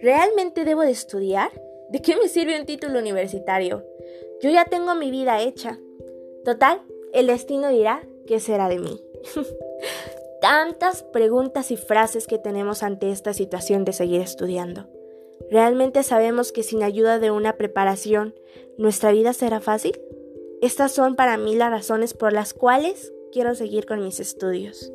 ¿Realmente debo de estudiar? ¿De qué me sirve un título universitario? Yo ya tengo mi vida hecha. Total, el destino dirá qué será de mí. Tantas preguntas y frases que tenemos ante esta situación de seguir estudiando. ¿Realmente sabemos que sin ayuda de una preparación nuestra vida será fácil? Estas son para mí las razones por las cuales quiero seguir con mis estudios.